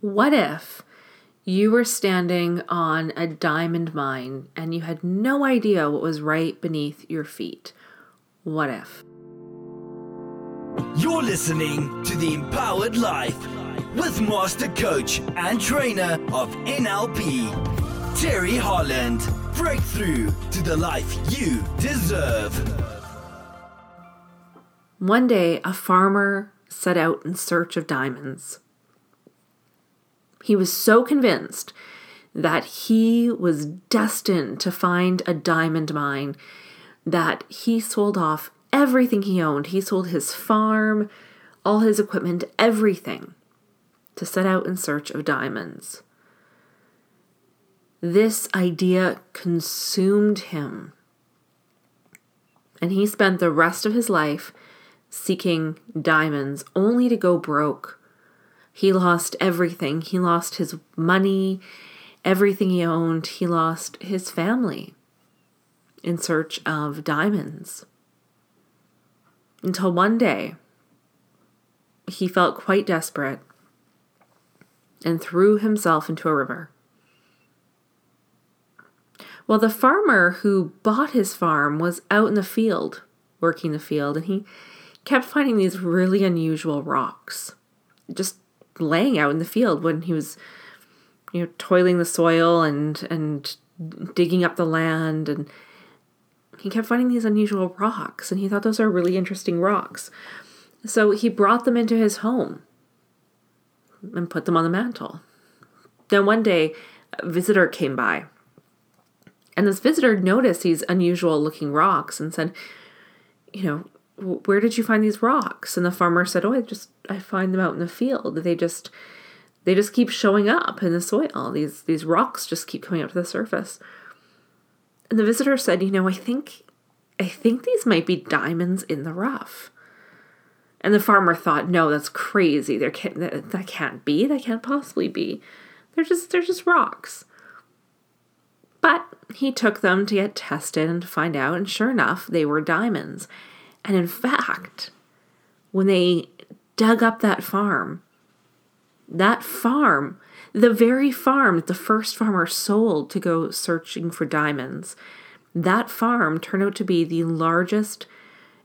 What if you were standing on a diamond mine and you had no idea what was right beneath your feet? What if? You're listening to The Empowered Life with Master Coach and Trainer of NLP, Terry Holland. Breakthrough to the life you deserve. One day, a farmer set out in search of diamonds. He was so convinced that he was destined to find a diamond mine that he sold off everything he owned. He sold his farm, all his equipment, everything to set out in search of diamonds. This idea consumed him. And he spent the rest of his life seeking diamonds only to go broke. He lost everything. He lost his money, everything he owned. He lost his family in search of diamonds. Until one day, he felt quite desperate and threw himself into a river. Well, the farmer who bought his farm was out in the field, working the field, and he kept finding these really unusual rocks just laying out in the field when he was you know toiling the soil and and digging up the land and he kept finding these unusual rocks and he thought those are really interesting rocks. So he brought them into his home and put them on the mantle. Then one day a visitor came by and this visitor noticed these unusual looking rocks and said you know where did you find these rocks? And the farmer said oh i just i find them out in the field. They just they just keep showing up in the soil. These these rocks just keep coming up to the surface. And the visitor said you know i think i think these might be diamonds in the rough. And the farmer thought no that's crazy. There can't that, that can't be. That can't possibly be. They're just they're just rocks. But he took them to get tested and to find out and sure enough they were diamonds and in fact, when they dug up that farm, that farm, the very farm that the first farmer sold to go searching for diamonds, that farm turned out to be the largest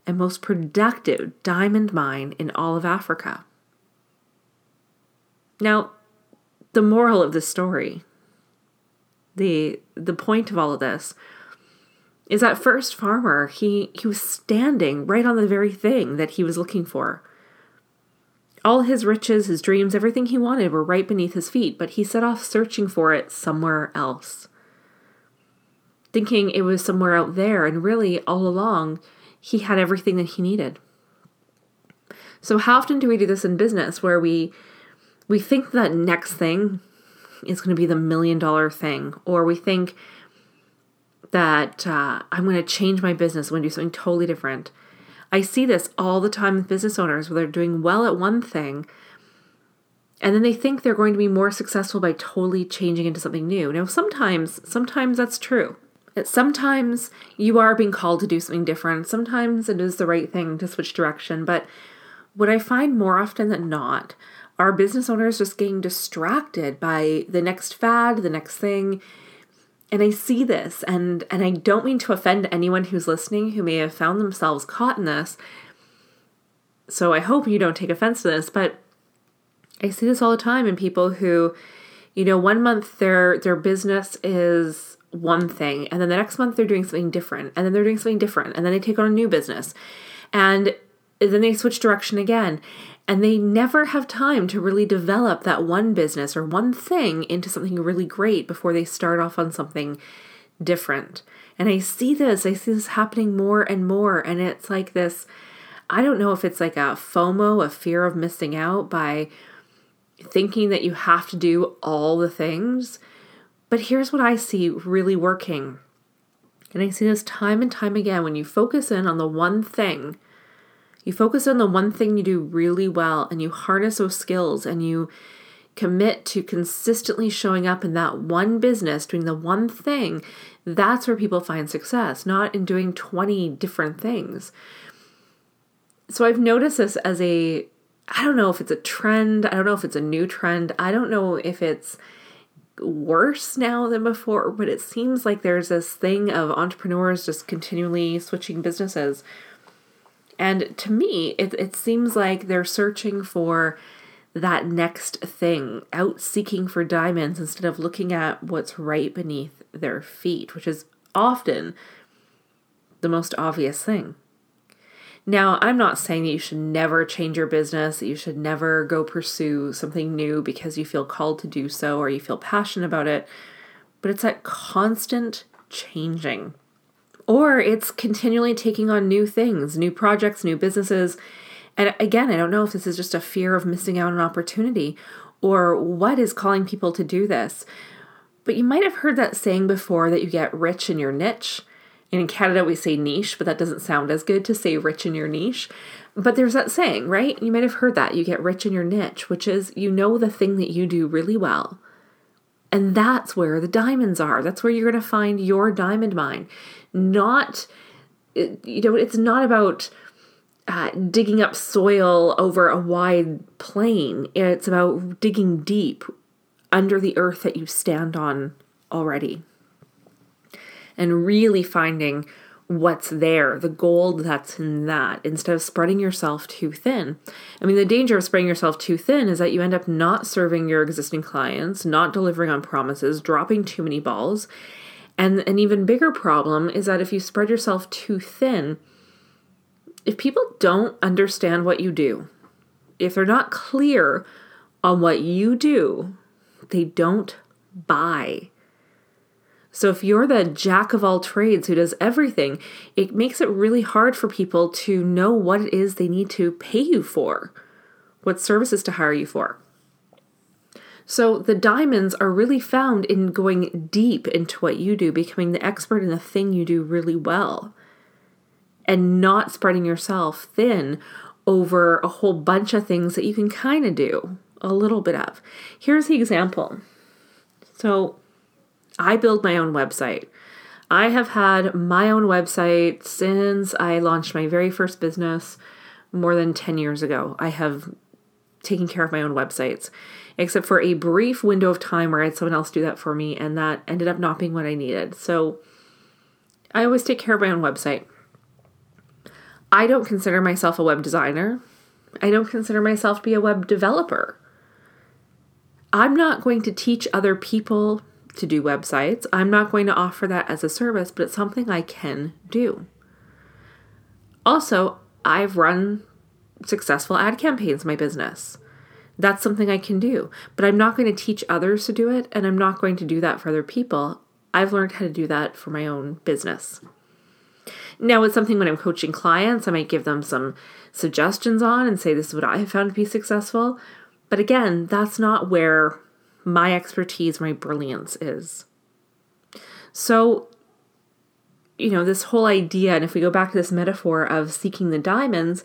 and most productive diamond mine in all of Africa. Now, the moral of the story, the the point of all of this is that first farmer he he was standing right on the very thing that he was looking for. All his riches his dreams everything he wanted were right beneath his feet but he set off searching for it somewhere else. Thinking it was somewhere out there and really all along he had everything that he needed. So how often do we do this in business where we we think that next thing is going to be the million dollar thing or we think that uh, I'm going to change my business, I'm going to do something totally different. I see this all the time with business owners where they're doing well at one thing and then they think they're going to be more successful by totally changing into something new. Now, sometimes, sometimes that's true. Sometimes you are being called to do something different. Sometimes it is the right thing to switch direction. But what I find more often than not are business owners just getting distracted by the next fad, the next thing, and I see this and and I don't mean to offend anyone who's listening who may have found themselves caught in this. So I hope you don't take offense to this, but I see this all the time in people who you know, one month their their business is one thing and then the next month they're doing something different and then they're doing something different and then they take on a new business. And then they switch direction again and they never have time to really develop that one business or one thing into something really great before they start off on something different. And I see this, I see this happening more and more. And it's like this I don't know if it's like a FOMO, a fear of missing out by thinking that you have to do all the things. But here's what I see really working. And I see this time and time again when you focus in on the one thing you focus on the one thing you do really well and you harness those skills and you commit to consistently showing up in that one business, doing the one thing. That's where people find success, not in doing 20 different things. So I've noticed this as a I don't know if it's a trend. I don't know if it's a new trend. I don't know if it's worse now than before, but it seems like there's this thing of entrepreneurs just continually switching businesses. And to me, it, it seems like they're searching for that next thing, out seeking for diamonds instead of looking at what's right beneath their feet, which is often the most obvious thing. Now, I'm not saying that you should never change your business, that you should never go pursue something new because you feel called to do so or you feel passionate about it, but it's that constant changing. Or it's continually taking on new things, new projects, new businesses. And again, I don't know if this is just a fear of missing out on opportunity or what is calling people to do this. But you might have heard that saying before that you get rich in your niche. And in Canada, we say niche, but that doesn't sound as good to say rich in your niche. But there's that saying, right? You might have heard that. You get rich in your niche, which is you know the thing that you do really well. And that's where the diamonds are. That's where you're going to find your diamond mine. Not, you know, it's not about uh, digging up soil over a wide plain. It's about digging deep under the earth that you stand on already and really finding what's there, the gold that's in that, instead of spreading yourself too thin. I mean, the danger of spreading yourself too thin is that you end up not serving your existing clients, not delivering on promises, dropping too many balls. And an even bigger problem is that if you spread yourself too thin, if people don't understand what you do, if they're not clear on what you do, they don't buy. So if you're the jack of all trades who does everything, it makes it really hard for people to know what it is they need to pay you for, what services to hire you for. So the diamonds are really found in going deep into what you do, becoming the expert in the thing you do really well, and not spreading yourself thin over a whole bunch of things that you can kind of do a little bit of. Here's the example. So I build my own website. I have had my own website since I launched my very first business more than 10 years ago. I have taken care of my own websites, except for a brief window of time where I had someone else do that for me, and that ended up not being what I needed. So I always take care of my own website. I don't consider myself a web designer. I don't consider myself to be a web developer. I'm not going to teach other people to do websites. I'm not going to offer that as a service, but it's something I can do. Also, I've run successful ad campaigns in my business. That's something I can do, but I'm not going to teach others to do it, and I'm not going to do that for other people. I've learned how to do that for my own business. Now, it's something when I'm coaching clients, I might give them some suggestions on and say, This is what I have found to be successful. But again, that's not where my expertise, my brilliance is. So, you know, this whole idea, and if we go back to this metaphor of seeking the diamonds,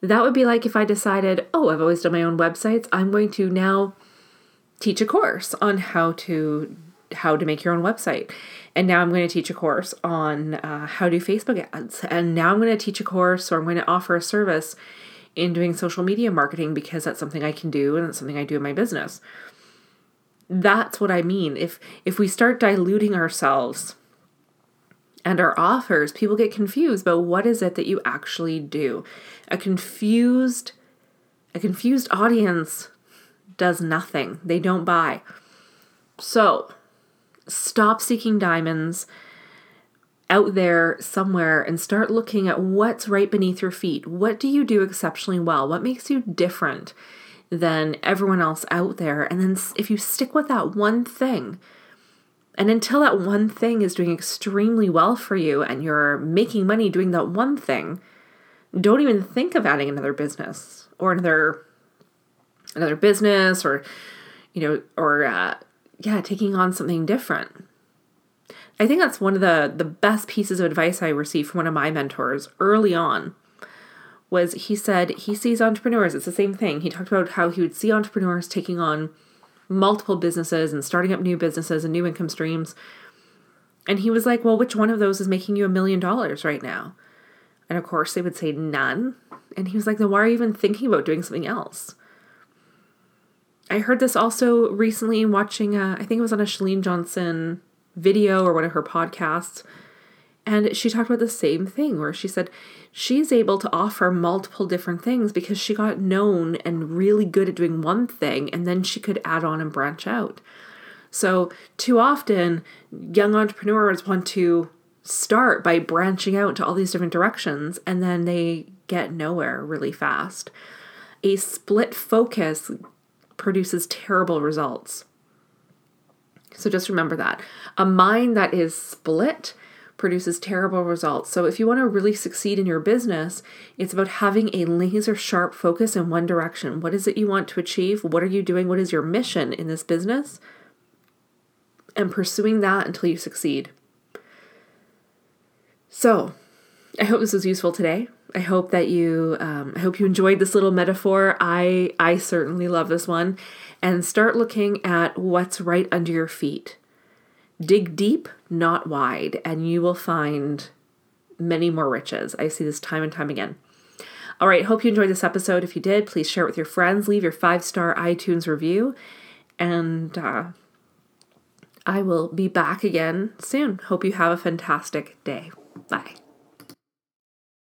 that would be like if I decided, oh, I've always done my own websites, I'm going to now teach a course on how to how to make your own website. And now i'm going to teach a course on uh, how to do facebook ads. And now i'm going to teach a course or i'm going to offer a service in doing social media marketing because that's something i can do and it's something i do in my business that's what I mean. If if we start diluting ourselves and our offers, people get confused about what is it that you actually do. A confused a confused audience does nothing. They don't buy. So, stop seeking diamonds out there somewhere and start looking at what's right beneath your feet. What do you do exceptionally well? What makes you different? Than everyone else out there. And then if you stick with that one thing, and until that one thing is doing extremely well for you and you're making money doing that one thing, don't even think of adding another business or another another business or you know or uh, yeah taking on something different i think that's one of the the best pieces of advice i received from one of my mentors early on was he said he sees entrepreneurs, it's the same thing. He talked about how he would see entrepreneurs taking on multiple businesses and starting up new businesses and new income streams. And he was like, Well, which one of those is making you a million dollars right now? And of course, they would say none. And he was like, then why are you even thinking about doing something else? I heard this also recently watching, a, I think it was on a Chalene Johnson video or one of her podcasts. And she talked about the same thing where she said she's able to offer multiple different things because she got known and really good at doing one thing and then she could add on and branch out. So, too often, young entrepreneurs want to start by branching out to all these different directions and then they get nowhere really fast. A split focus produces terrible results. So just remember that. A mind that is split produces terrible results. So if you want to really succeed in your business, it's about having a laser sharp focus in one direction. What is it you want to achieve? What are you doing? What is your mission in this business? And pursuing that until you succeed. So, I hope this was useful today. I hope that you um, I hope you enjoyed this little metaphor. I I certainly love this one. And start looking at what's right under your feet. Dig deep, not wide, and you will find many more riches. I see this time and time again. All right, hope you enjoyed this episode. If you did, please share it with your friends, leave your five star iTunes review, and uh, I will be back again soon. Hope you have a fantastic day. Bye.